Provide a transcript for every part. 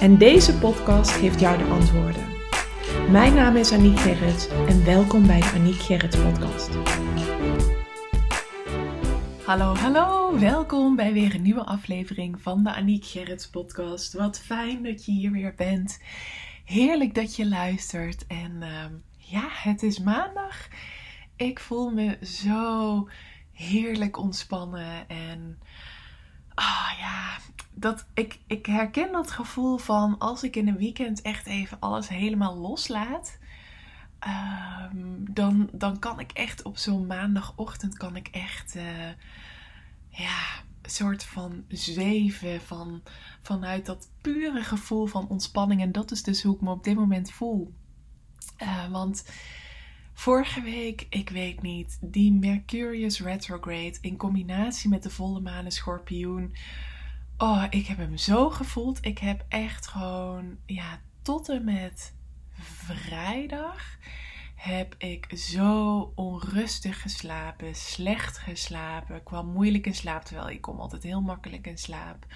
En deze podcast geeft jou de antwoorden. Mijn naam is Aniek Gerrits en welkom bij de Aniek Gerrits podcast. Hallo, hallo, welkom bij weer een nieuwe aflevering van de Aniek Gerrits podcast. Wat fijn dat je hier weer bent. Heerlijk dat je luistert. En ehm, ja, het is maandag. Ik voel me zo heerlijk ontspannen en ah ja, dat, ik, ik herken dat gevoel van als ik in een weekend echt even alles helemaal loslaat. Ehm, dan, dan kan ik echt op zo'n maandagochtend kan ik echt uh, ja, een soort van zweven van, vanuit dat pure gevoel van ontspanning. En dat is dus hoe ik me op dit moment voel. Uh, want vorige week, ik weet niet, die Mercurius retrograde in combinatie met de volle maan in schorpioen Oh, ik heb hem zo gevoeld. Ik heb echt gewoon, ja, tot en met vrijdag heb ik zo onrustig geslapen, slecht geslapen. Ik kwam moeilijk in slaap, terwijl ik kom altijd heel makkelijk in slaap.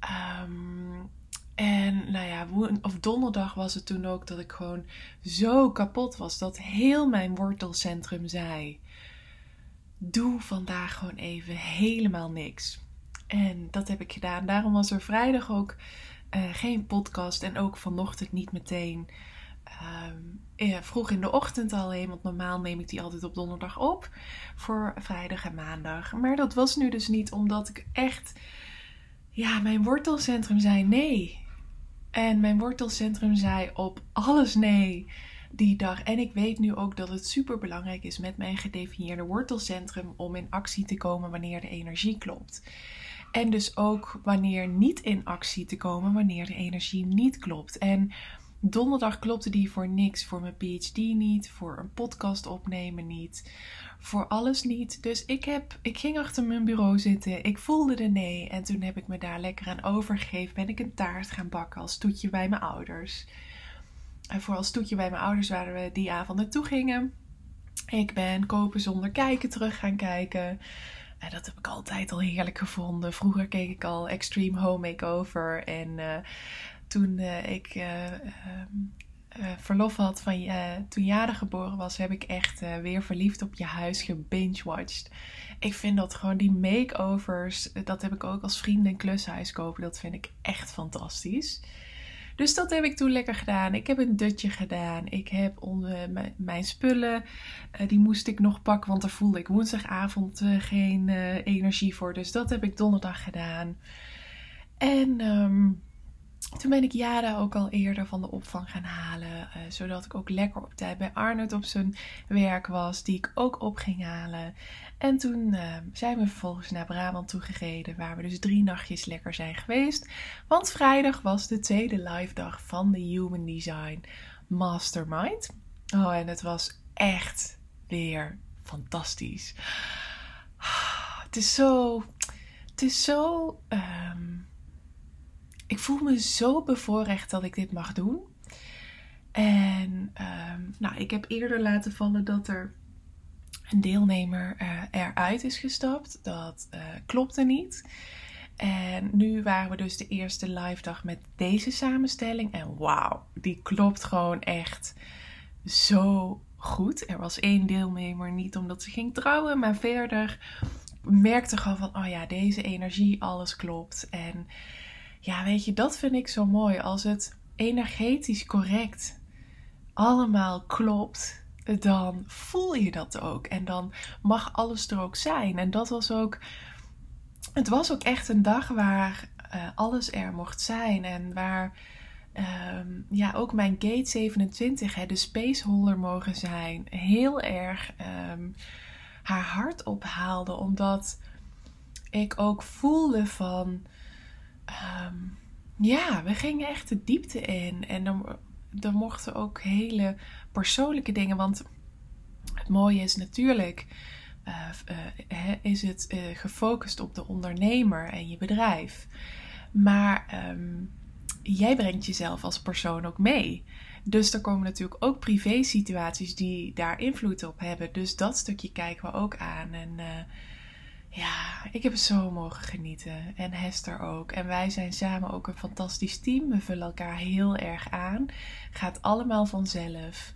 Ehm, en nou ja, of donderdag was het toen ook dat ik gewoon zo kapot was dat heel mijn wortelcentrum zei: Doe vandaag gewoon even helemaal niks. En dat heb ik gedaan. Daarom was er vrijdag ook uh, geen podcast en ook vanochtend niet meteen. Um, vroeg in de ochtend alleen, want normaal neem ik die altijd op donderdag op voor vrijdag en maandag. Maar dat was nu dus niet omdat ik echt, ja, mijn wortelcentrum zei nee. En mijn wortelcentrum zei op alles nee die dag. En ik weet nu ook dat het super belangrijk is met mijn gedefinieerde wortelcentrum om in actie te komen wanneer de energie klopt. En dus ook wanneer niet in actie te komen, wanneer de energie niet klopt. En donderdag klopte die voor niks. Voor mijn PhD niet, voor een podcast opnemen niet, voor alles niet. Dus ik, heb, ik ging achter mijn bureau zitten, ik voelde de nee. En toen heb ik me daar lekker aan overgegeven. Ben ik een taart gaan bakken als toetje bij mijn ouders. En voor als toetje bij mijn ouders waren we die avond naartoe gingen. Ik ben kopen zonder kijken terug gaan kijken dat heb ik altijd al heerlijk gevonden. Vroeger keek ik al Extreme Home Makeover. En uh, toen uh, ik uh, verlof had van toen Jade geboren was, heb ik echt weer verliefd op je huis gebingewatched. Ik vind dat gewoon die makeovers, dat heb ik ook als vrienden in klushuis kopen. Dat vind ik echt fantastisch. Dus dat heb ik toen lekker gedaan. Ik heb een dutje gedaan. Ik heb onder mijn spullen, uh, die moest ik nog pakken, want daar voelde ik woensdagavond uh, geen uh, energie voor. Dus dat heb ik donderdag gedaan. En um, toen ben ik Jada ook al eerder van de opvang gaan halen. zodat ik ook lekker op tijd bij Arnold op zijn werk was. Die ik ook op ging halen. En toen uh, zijn we vervolgens naar Brabant toegereden, waar we dus drie nachtjes lekker zijn geweest. Want vrijdag was de tweede live dag van de Human Design Mastermind. Oh, en het was echt weer fantastisch. Het is zo. Het is zo. Um, ik voel me zo bevoorrecht dat ik dit mag doen. En um, nou, ik heb eerder laten vallen dat er een deelnemer uh, eruit is gestapt. Dat uh, klopte niet. En nu waren we dus de eerste live dag met deze samenstelling. En wauw, die klopt gewoon echt zo goed. Er was één deelnemer niet omdat ze ging trouwen, maar verder merkte gewoon van, oh ja, deze energie, alles klopt. En ja, weet je, dat vind ik zo mooi. Als het energetisch correct allemaal klopt, dan voel je dat ook. En dan mag alles er ook zijn. En dat was ook. Het was ook echt een dag waar uh, alles er mocht zijn. En waar um, ja, ook mijn Gate 27, hè, de spaceholder mogen zijn, heel erg um, haar hart ophaalde. Omdat ik ook voelde van. Um, ja, we gingen echt de diepte in. En er, er mochten ook hele persoonlijke dingen. Want het mooie is natuurlijk. Uh, uh, is het uh, gefocust op de ondernemer en je bedrijf. Maar um, jij brengt jezelf als persoon ook mee. Dus er komen natuurlijk ook privé situaties die daar invloed op hebben. Dus dat stukje kijken we ook aan. En ja, ik heb zo mogen genieten. En Hester ook. En wij zijn samen ook een fantastisch team. We vullen elkaar heel erg aan. Gaat allemaal vanzelf.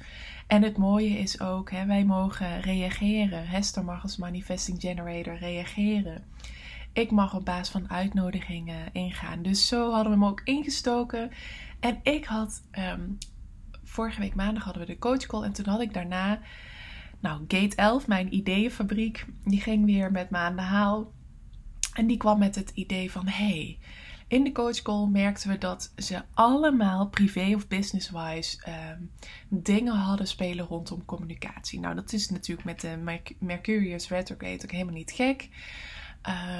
En het mooie is ook, hè, wij mogen reageren. Hester mag als manifesting generator reageren. Ik mag op basis van uitnodigingen ingaan. Dus zo hadden we hem ook ingestoken. En ik had, um, vorige week maandag hadden we de coach call. En toen had ik daarna nou, Gate 11, mijn ideeënfabriek, die ging weer met me aan de haal. En die kwam met het idee van: hey, in de coachcall merkten we dat ze allemaal privé of business-wise ehm, dingen hadden spelen rondom communicatie. Nou, dat is natuurlijk met de Mercurius retrograde ook helemaal niet gek.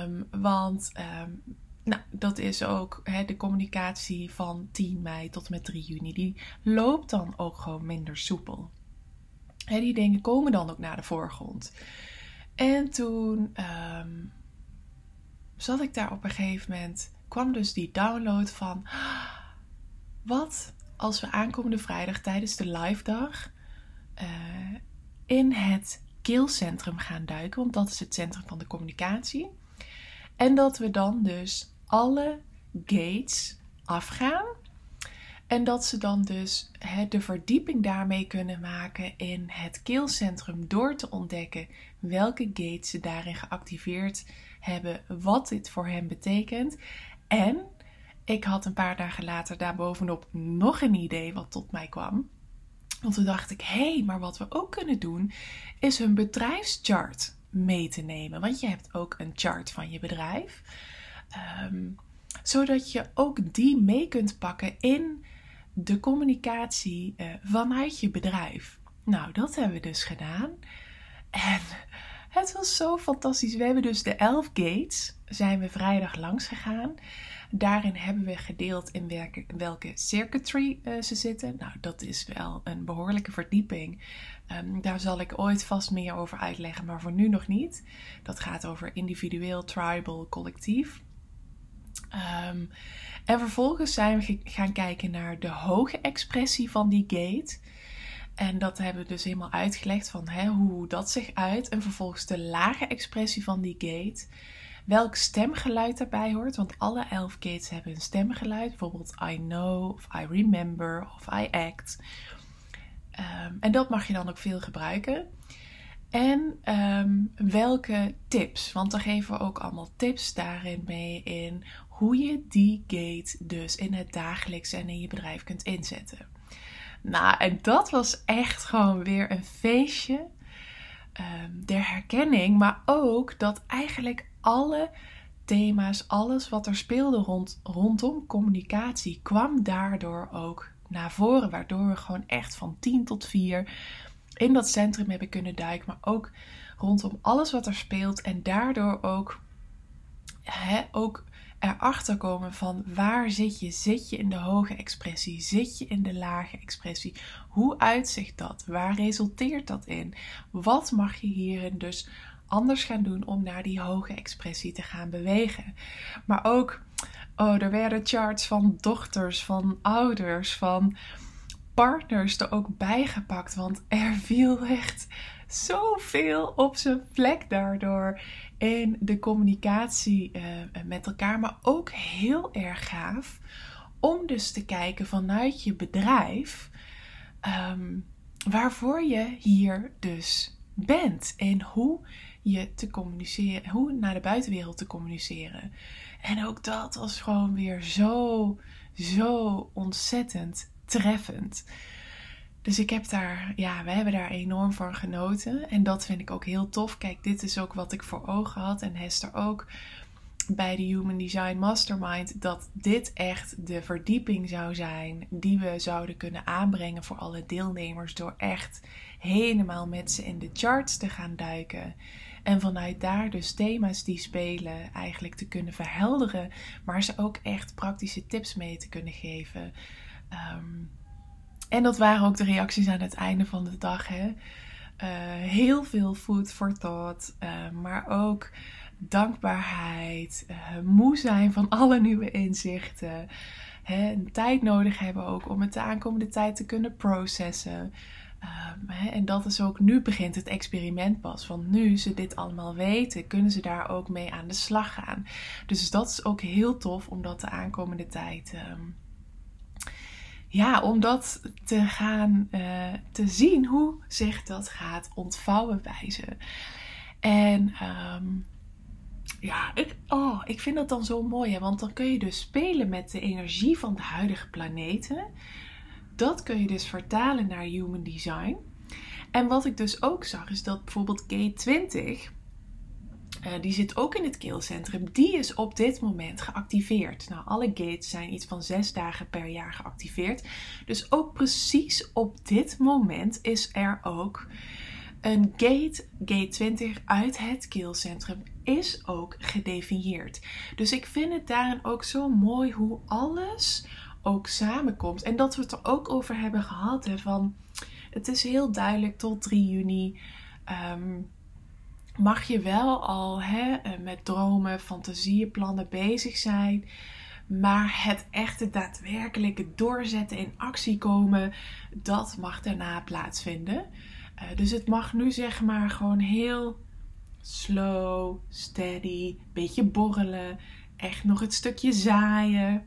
Um, want um, nou, dat is ook de communicatie van 10 mei tot en met 3 juni. Die loopt dan ook gewoon minder soepel die dingen komen dan ook naar de voorgrond. En toen um, zat ik daar op een gegeven moment, kwam dus die download van wat als we aankomende vrijdag tijdens de live dag uh, in het keelcentrum gaan duiken, want dat is het centrum van de communicatie. En dat we dan dus alle gates afgaan en dat ze dan dus de verdieping daarmee kunnen maken in het keelcentrum door te ontdekken welke gates ze daarin geactiveerd hebben, wat dit voor hen betekent. En ik had een paar dagen later daarbovenop nog een idee wat tot mij kwam. Want toen dacht ik, hé, hey, maar wat we ook kunnen doen, is hun bedrijfschart mee te nemen. Want je hebt ook een chart van je bedrijf. Um, zodat je ook die mee kunt pakken in de communicatie uh, vanuit je bedrijf. Nou, dat hebben we dus gedaan. En het was zo fantastisch. We hebben dus de 11 gates, zijn we vrijdag langs gegaan. Daarin hebben we gedeeld in welke, circuitry uh, ze zitten. Nou, dat is wel een behoorlijke verdieping. Um, daar zal ik ooit vast meer over uitleggen, maar voor nu nog niet. Dat gaat over individueel, tribal, collectief. Um, en vervolgens zijn we gaan kijken naar de hoge expressie van die gate. En dat hebben we dus helemaal uitgelegd van hè, hoe dat zich uit. En vervolgens de lage expressie van die gate. Welk stemgeluid daarbij hoort. Want alle elf gates hebben een stemgeluid. Bijvoorbeeld I know, of I remember, of I act. Um, en dat mag je dan ook veel gebruiken. En um, welke tips? Want dan geven we ook allemaal tips daarin mee in hoe je die gate dus in het dagelijks en in je bedrijf kunt inzetten. Nou, en dat was echt gewoon weer een feestje um, der herkenning, maar ook dat eigenlijk alle thema's, alles wat er speelde rond, rondom communicatie, kwam daardoor ook naar voren. Waardoor we gewoon echt van 10 tot 4 in dat centrum hebben kunnen duiken, maar ook rondom alles wat er speelt en daardoor ook, ook erachter komen van waar zit je? Zit je in de hoge expressie? Zit je in de lage expressie? Hoe uitzicht dat? Waar resulteert dat in? Wat mag je hierin dus anders gaan doen om naar die hoge expressie te gaan bewegen? Maar ook, oh, er werden charts van dochters, van ouders, van partners er ook bijgepakt. Want er viel echt zoveel op zijn plek daardoor in de communicatie uh, met elkaar. Maar ook heel erg gaaf om dus te kijken vanuit je bedrijf um, waarvoor je hier dus bent en hoe je te communiceren, hoe naar de buitenwereld te communiceren. En ook dat was gewoon weer zo, zo ontzettend treffend. Dus ik heb daar, ja, we hebben daar enorm van genoten. En dat vind ik ook heel tof. Kijk, dit is ook wat ik voor ogen had. En Hester ook bij de Human Design Mastermind. Dat dit echt de verdieping zou zijn die we zouden kunnen aanbrengen voor alle deelnemers. Door echt helemaal met ze in de charts te gaan duiken. En vanuit daar dus thema's die spelen eigenlijk te kunnen verhelderen, maar ze ook echt praktische tips mee te kunnen geven. Ehm, en dat waren ook de reacties aan het einde van de dag. Hè? Uh, heel veel food for thought, uh, maar ook dankbaarheid, uh, moe zijn van alle nieuwe inzichten. Hè, tijd nodig hebben ook om het de aankomende tijd te kunnen processen. Um, hè, en dat is ook, nu begint het experiment pas. Want nu ze dit allemaal weten, kunnen ze daar ook mee aan de slag gaan. Dus dat is ook heel tof om dat de aankomende tijd. Ja, om dat te gaan uh, te zien hoe zich dat gaat ontvouwen bij ze. En um, ja, ik, oh, ik vind dat dan zo mooi. Hè? Want dan kun je dus spelen met de energie van de huidige planeten. Dat kun je dus vertalen naar human design. En wat ik dus ook zag, is dat bijvoorbeeld K20, uh, die zit ook in het keelcentrum, die is op dit moment geactiveerd. Nou, alle gates zijn iets van zes dagen per jaar geactiveerd. Dus ook precies op dit moment is er ook een gate, gate 20 uit het keelcentrum, is ook gedefinieerd. Dus ik vind het daarin ook zo mooi hoe alles ook samenkomt. En dat we het er ook over hebben gehad. Hè, van, het is heel duidelijk tot 3 juni. Um, mag je wel al hè, eh, met dromen, fantasieën, plannen bezig zijn. Maar het echte daadwerkelijke doorzetten in actie komen, dat mag daarna plaatsvinden. Uh, dus het mag nu zeg maar gewoon heel slow, steady, beetje borrelen. Echt nog het stukje zaaien.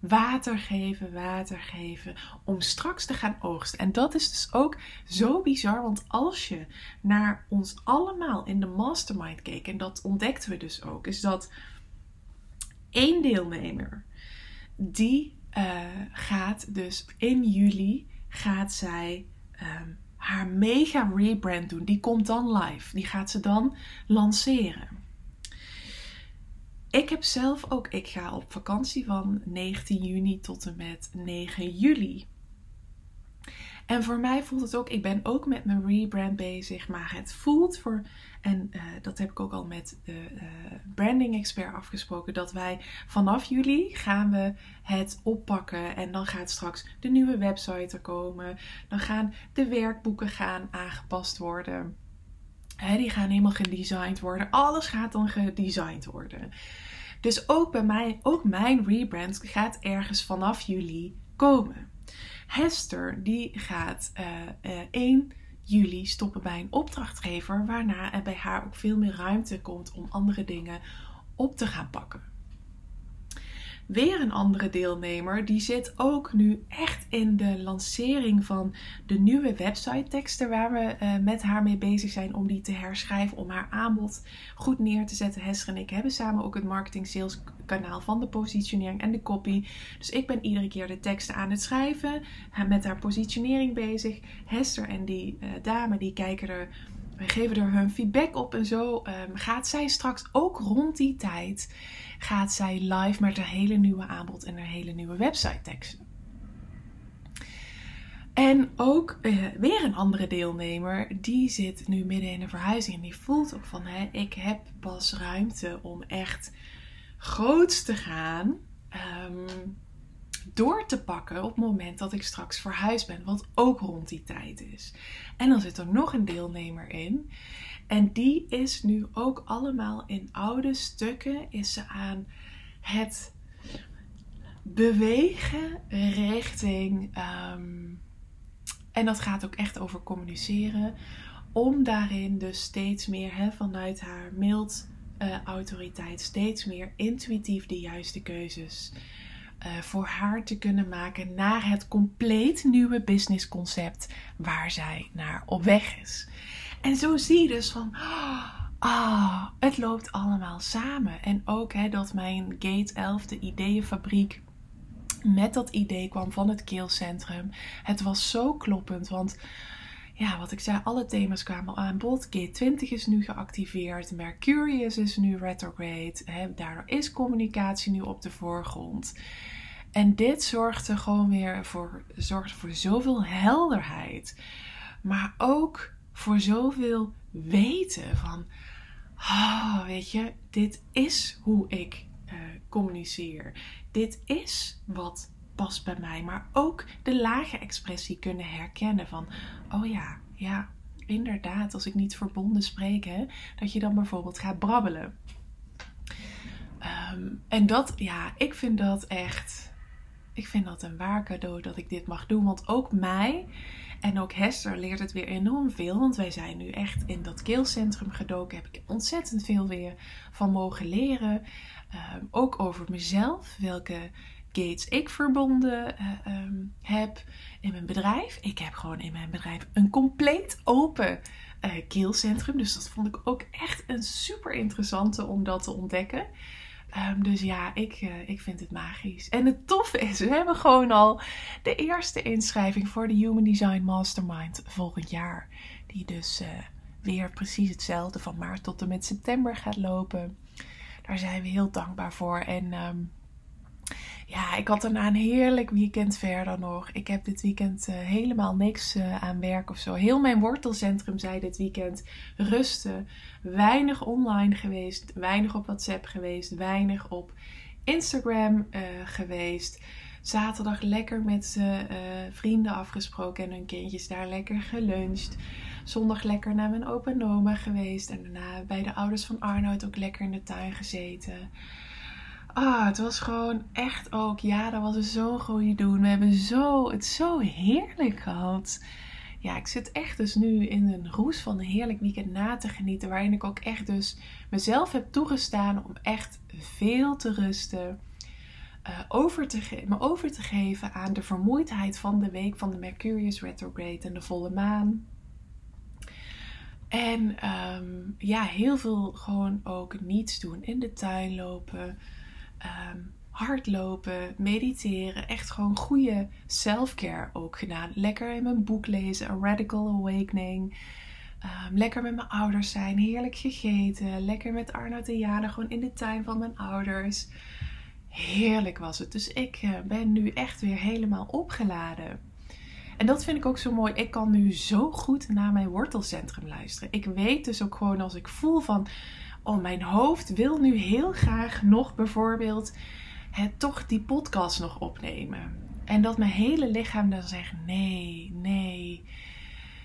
Water geven, water geven. Om straks te gaan oogsten. En dat is dus ook zo bizar. Want als je naar ons allemaal in de mastermind keek. En dat ontdekten we dus ook. Is dat één deelnemer. Die uh, gaat dus in juli. Gaat zij. Um, haar mega rebrand doen. Die komt dan live. Die gaat ze dan lanceren. Ik heb zelf ook, ik ga op vakantie van 19 juni tot en met 9 juli. En voor mij voelt het ook, ik ben ook met mijn rebrand bezig, maar het voelt voor, en uh, dat heb ik ook al met de uh, branding expert afgesproken, dat wij vanaf juli gaan we het oppakken en dan gaat straks de nieuwe website er komen, dan gaan de werkboeken gaan aangepast worden. Die gaan helemaal gedesigned worden. Alles gaat dan gedesigned worden. Dus ook bij mij, ook mijn rebrand gaat ergens vanaf juli komen. Hester die gaat uh, uh, 1 juli stoppen bij een opdrachtgever, waarna er bij haar ook veel meer ruimte komt om andere dingen op te gaan pakken. Weer een andere deelnemer, die zit ook nu echt in de lancering van de nieuwe website teksten waar we uh, met haar mee bezig zijn om die te herschrijven, om haar aanbod goed neer te zetten. Hester en ik hebben samen ook het marketing sales kanaal van de positionering en de copy. Dus ik ben iedere keer de teksten aan het schrijven, met haar positionering bezig. Hester en die uh, dame die kijken er we geven er hun feedback op en zo um, gaat zij straks ook rond die tijd gaat zij live met een hele nieuwe aanbod en een hele nieuwe website teksten. En ook uh, weer een andere deelnemer, die zit nu midden in een verhuizing en die voelt ook van, hè, ik heb pas ruimte om echt groots te gaan. Um, door te pakken op het moment dat ik straks verhuisd ben, wat ook rond die tijd is. En dan zit er nog een deelnemer in. En die is nu ook allemaal in oude stukken is ze aan het bewegen richting. Um, en dat gaat ook echt over communiceren. Om daarin dus steeds meer vanuit haar mild uh, autoriteit, steeds meer intuïtief de juiste keuzes uh, voor haar te kunnen maken naar het compleet nieuwe businessconcept waar zij naar op weg is. En zo zie je dus van, ah, het loopt allemaal samen. En ook hè, dat mijn Gate 11, de ideeënfabriek, met dat idee kwam van het keelcentrum. Het was zo kloppend, want ja, wat ik zei, alle thema's kwamen aan bod. G20 is nu geactiveerd, Mercurius is nu retrograde. Hè, daardoor is communicatie nu op de voorgrond. En dit zorgde gewoon weer voor, zorgde voor zoveel helderheid. Maar ook voor zoveel weten van... oh, weet je, dit is hoe ik uh, communiceer. Dit is wat past bij mij. Maar ook de lage expressie kunnen herkennen van, oh ja, ja, inderdaad, als ik niet verbonden spreek, hè, dat je dan bijvoorbeeld gaat brabbelen. Ehm, en dat, ja, ik vind dat echt, ik vind dat een waar cadeau dat ik dit mag doen. Want ook mij en ook Hester leert het weer enorm veel. Want wij zijn nu echt in dat keelcentrum gedoken. Heb ik ontzettend veel weer van mogen leren. Ehm, ook over mezelf. Welke gates ik verbonden uh, um, heb in mijn bedrijf. Ik heb gewoon in mijn bedrijf een compleet open uh, keelcentrum. Dus dat vond ik ook echt een super interessante om dat te ontdekken. Um, dus ja, ik, uh, ik vind het magisch. En het toffe is, we hebben gewoon al de eerste inschrijving voor de Human Design Mastermind volgend jaar. Die dus weer precies hetzelfde van maart tot en met september gaat lopen. Daar zijn we heel dankbaar voor. En um, ja, ik had daarna een heerlijk weekend verder nog. Ik heb dit weekend uh, helemaal niks uh, aan werk of zo. Heel mijn wortelcentrum zei dit weekend rusten. Weinig online geweest, weinig op WhatsApp geweest, weinig op Instagram uh, geweest. Zaterdag lekker met vrienden afgesproken en hun kindjes daar lekker geluncht. Zondag lekker naar mijn opa en oma geweest. En daarna bij de ouders van Arnoud ook lekker in de tuin gezeten. Ah, het was gewoon echt ook, ja, dat was een zo'n goede doen. We hebben zo, het zo heerlijk gehad. Ja, ik zit echt dus nu in een roes van een heerlijk weekend na te genieten. Waarin ik ook echt dus mezelf heb toegestaan om echt veel te rusten. Uh, over te me over te geven aan de vermoeidheid van de week van de Mercurius retrograde en de volle maan. En um, ja, heel veel gewoon ook niets doen. In de tuin lopen um, hardlopen, mediteren, echt gewoon goede self-care ook gedaan. Lekker in mijn boek lezen, A Radical Awakening. Um, lekker met mijn ouders zijn, heerlijk gegeten. Lekker met Arnoud en Jana gewoon in de tuin van mijn ouders. Heerlijk was het. Dus ik uh, ben nu echt weer helemaal opgeladen. En dat vind ik ook zo mooi. Ik kan nu zo goed naar mijn wortelcentrum luisteren. Ik weet dus ook gewoon als ik voel van oh, mijn hoofd wil nu heel graag nog bijvoorbeeld het, toch die podcast nog opnemen. En dat mijn hele lichaam dan zegt: nee, nee,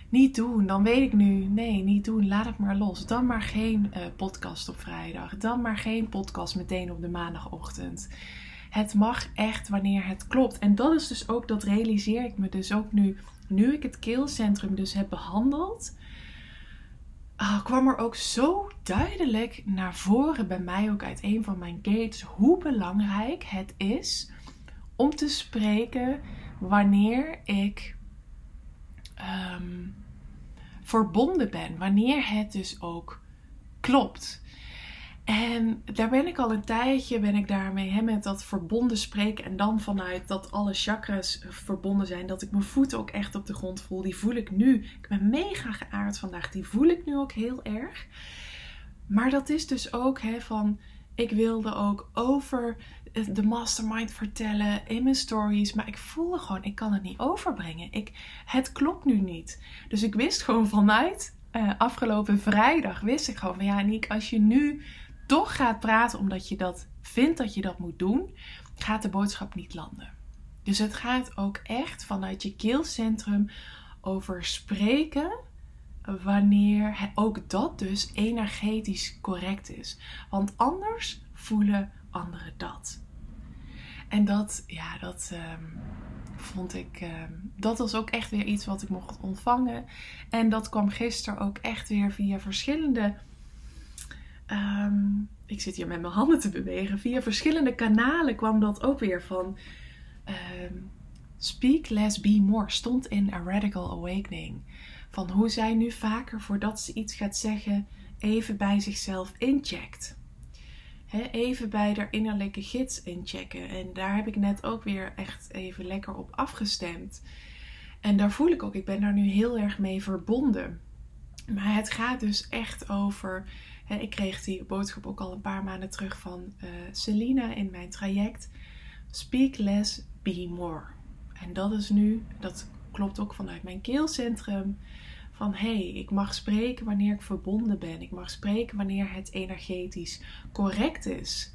niet doen. Dan weet ik nu: nee, niet doen. Laat het maar los. Dan maar geen uh, podcast op vrijdag. Dan maar geen podcast meteen op de maandagochtend. Het mag echt wanneer het klopt. En dat is dus ook, dat realiseer ik me dus ook nu. Nu ik het keelcentrum dus heb behandeld uh, kwam er ook zo duidelijk naar voren bij mij, ook uit een van mijn gates, hoe belangrijk het is om te spreken wanneer ik um, verbonden ben, wanneer het dus ook klopt. En daar ben ik al een tijdje, ben ik daarmee hè, met dat verbonden spreken. En dan vanuit dat alle chakras verbonden zijn. Dat ik mijn voeten ook echt op de grond voel. Die voel ik nu. Ik ben mega geaard vandaag. Die voel ik nu ook heel erg. Maar dat is dus ook hè, van. Ik wilde ook over de mastermind vertellen in mijn stories. Maar ik voelde gewoon, ik kan het niet overbrengen. Ik, het klopt nu niet. Dus ik wist gewoon vanuit uh, afgelopen vrijdag. Wist ik gewoon van ja, Niek, als je nu toch gaat praten omdat je dat vindt dat je dat moet doen, gaat de boodschap niet landen. Dus het gaat ook echt vanuit je keelcentrum over spreken wanneer ook dat dus energetisch correct is. Want anders voelen anderen dat. En dat, ja, dat um, vond ik, um, dat was ook echt weer iets wat ik mocht ontvangen. En dat kwam gisteren ook echt weer via verschillende Um, ik zit hier met mijn handen te bewegen. Via verschillende kanalen kwam dat ook weer van. Um, speak less, be more stond in A Radical Awakening. Van hoe zij nu vaker voordat ze iets gaat zeggen, even bij zichzelf incheckt. He, even bij haar innerlijke gids inchecken. En daar heb ik net ook weer echt even lekker op afgestemd. En daar voel ik ook, ik ben daar nu heel erg mee verbonden. Maar het gaat dus echt over ik kreeg die boodschap ook al een paar maanden terug van uh, Selina in mijn traject. Speak less, be more. En dat is nu, dat klopt ook vanuit mijn keelcentrum. Van hé, hey, ik mag spreken wanneer ik verbonden ben. Ik mag spreken wanneer het energetisch correct is.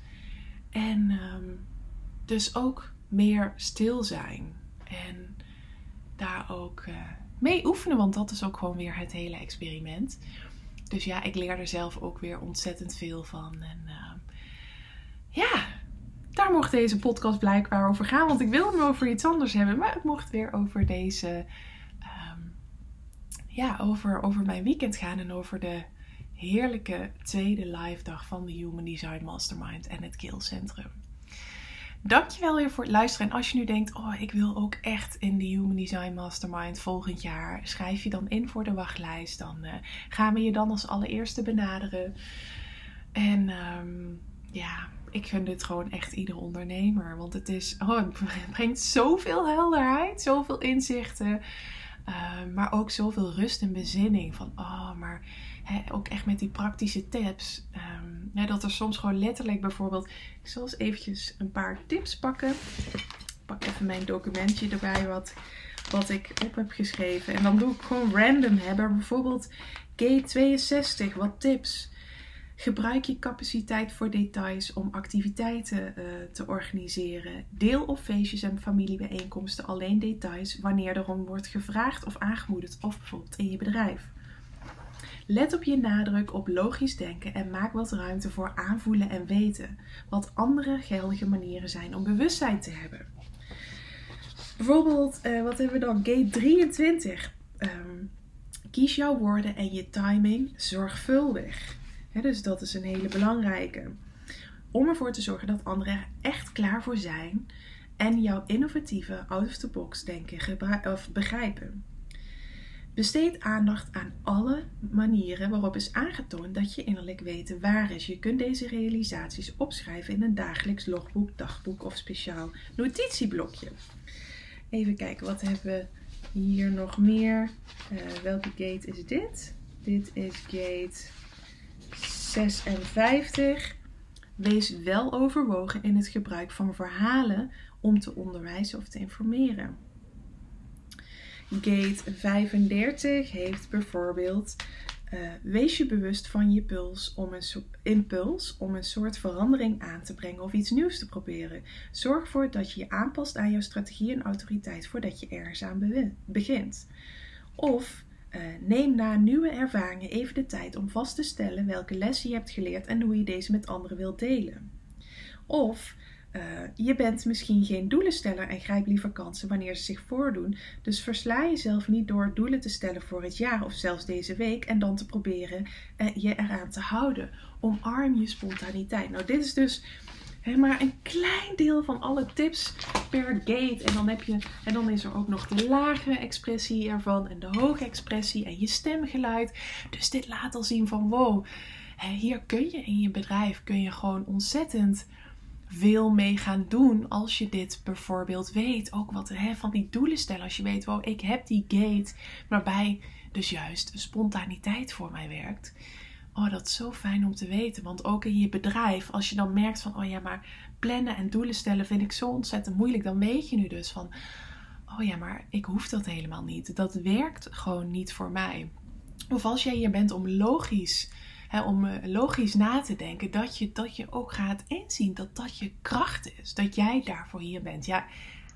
En ehm, dus ook meer stil zijn. En daar ook uh, mee oefenen, want dat is ook gewoon weer het hele experiment. Dus ja, ik leer er zelf ook weer ontzettend veel van. En uh, ja, daar mocht deze podcast blijkbaar over gaan. Want ik wilde hem over iets anders hebben. Maar het mocht weer over deze. Um, ja, over, over mijn weekend gaan. En over de heerlijke tweede live dag van de Human Design Mastermind en het Kill Centrum. Dankjewel weer voor het luisteren. En als je nu denkt, oh, ik wil ook echt in de Human Design Mastermind volgend jaar, schrijf je dan in voor de wachtlijst. Dan uh, gaan we je dan als allereerste benaderen. En um, ja, ik gun dit gewoon echt iedere ondernemer. Want het is, oh, het brengt zoveel helderheid, zoveel inzichten. Uh, maar ook zoveel rust en bezinning. Van, oh, maar ook echt met die praktische tips. Hè, dat er soms gewoon letterlijk bijvoorbeeld... Ik zal eens eventjes een paar tips pakken. Ik pak even mijn documentje erbij wat, wat ik op heb geschreven. En dan doe ik gewoon random hebben. Bijvoorbeeld G62, wat tips. Gebruik je capaciteit voor details om activiteiten uh, te organiseren. Deel op feestjes en familiebijeenkomsten alleen details wanneer erom wordt gevraagd of aangemoedigd, of bijvoorbeeld in je bedrijf. Let op je nadruk op logisch denken en maak wat ruimte voor aanvoelen en weten, wat andere geldige manieren zijn om bewustzijn te hebben. Bijvoorbeeld, uh, wat hebben we dan? Gate 23. Um, kies jouw woorden en je timing zorgvuldig dus dat is een hele belangrijke. Om ervoor te zorgen dat anderen er echt klaar voor zijn en jouw innovatieve out-of-the-box denken of begrijpen. Besteed aandacht aan alle manieren waarop is aangetoond dat je innerlijk weten waar is. Je kunt deze realisaties opschrijven in een dagelijks logboek, dagboek of speciaal notitieblokje. Even kijken, wat hebben we hier nog meer? Uh, welke gate is dit? Dit is gate 56. Wees wel overwogen in het gebruik van verhalen om te onderwijzen of te informeren. Gate 35 heeft bijvoorbeeld uh, wees je bewust van je puls om een impuls om een soort verandering aan te brengen of iets nieuws te proberen. Zorg ervoor dat je je aanpast aan jouw strategie en autoriteit voordat je ergens aan begint. Of uh, neem na nieuwe ervaringen even de tijd om vast te stellen welke lessen je hebt geleerd en hoe je deze met anderen wilt delen. Of uh, je bent misschien geen doelensteller en grijp liever kansen wanneer ze zich voordoen. Dus versla jezelf niet door doelen te stellen voor het jaar of zelfs deze week en dan te proberen uh, je eraan te houden. Omarm je spontaniteit. Nou, dit is dus maar een klein deel van alle tips per gate. En dan, heb je, en dan is er ook nog de lage expressie ervan en de hoge expressie en je stemgeluid. Dus dit laat al zien van wow, hier kun je in je bedrijf kun je gewoon ontzettend veel mee gaan doen als je dit bijvoorbeeld weet. Ook wat van die doelen stellen. Als je weet, wow, ik heb die gate waarbij dus juist spontaniteit voor mij werkt. Oh, dat is zo fijn om te weten. Want ook in je bedrijf, als je dan merkt van, oh ja, maar plannen en doelen stellen vind ik zo ontzettend moeilijk. Dan weet je nu dus van, oh ja, maar ik hoef dat helemaal niet. Dat werkt gewoon niet voor mij. Of als jij hier bent om logisch, hè, om eh, logisch na te denken, dat je, dat je ook gaat inzien dat dat je kracht is. Dat jij daarvoor hier bent. Ja,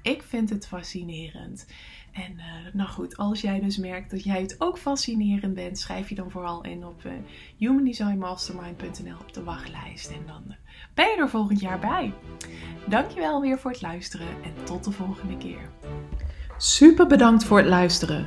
ik vind het fascinerend. En uh, nou goed, als jij dus merkt dat jij het ook fascinerend bent, schrijf je dan vooral in op uh, humandesignmastermind.nl op de wachtlijst. En dan uh, ben je er volgend jaar bij. Dankjewel weer voor het luisteren en tot de volgende keer. Super bedankt voor het luisteren.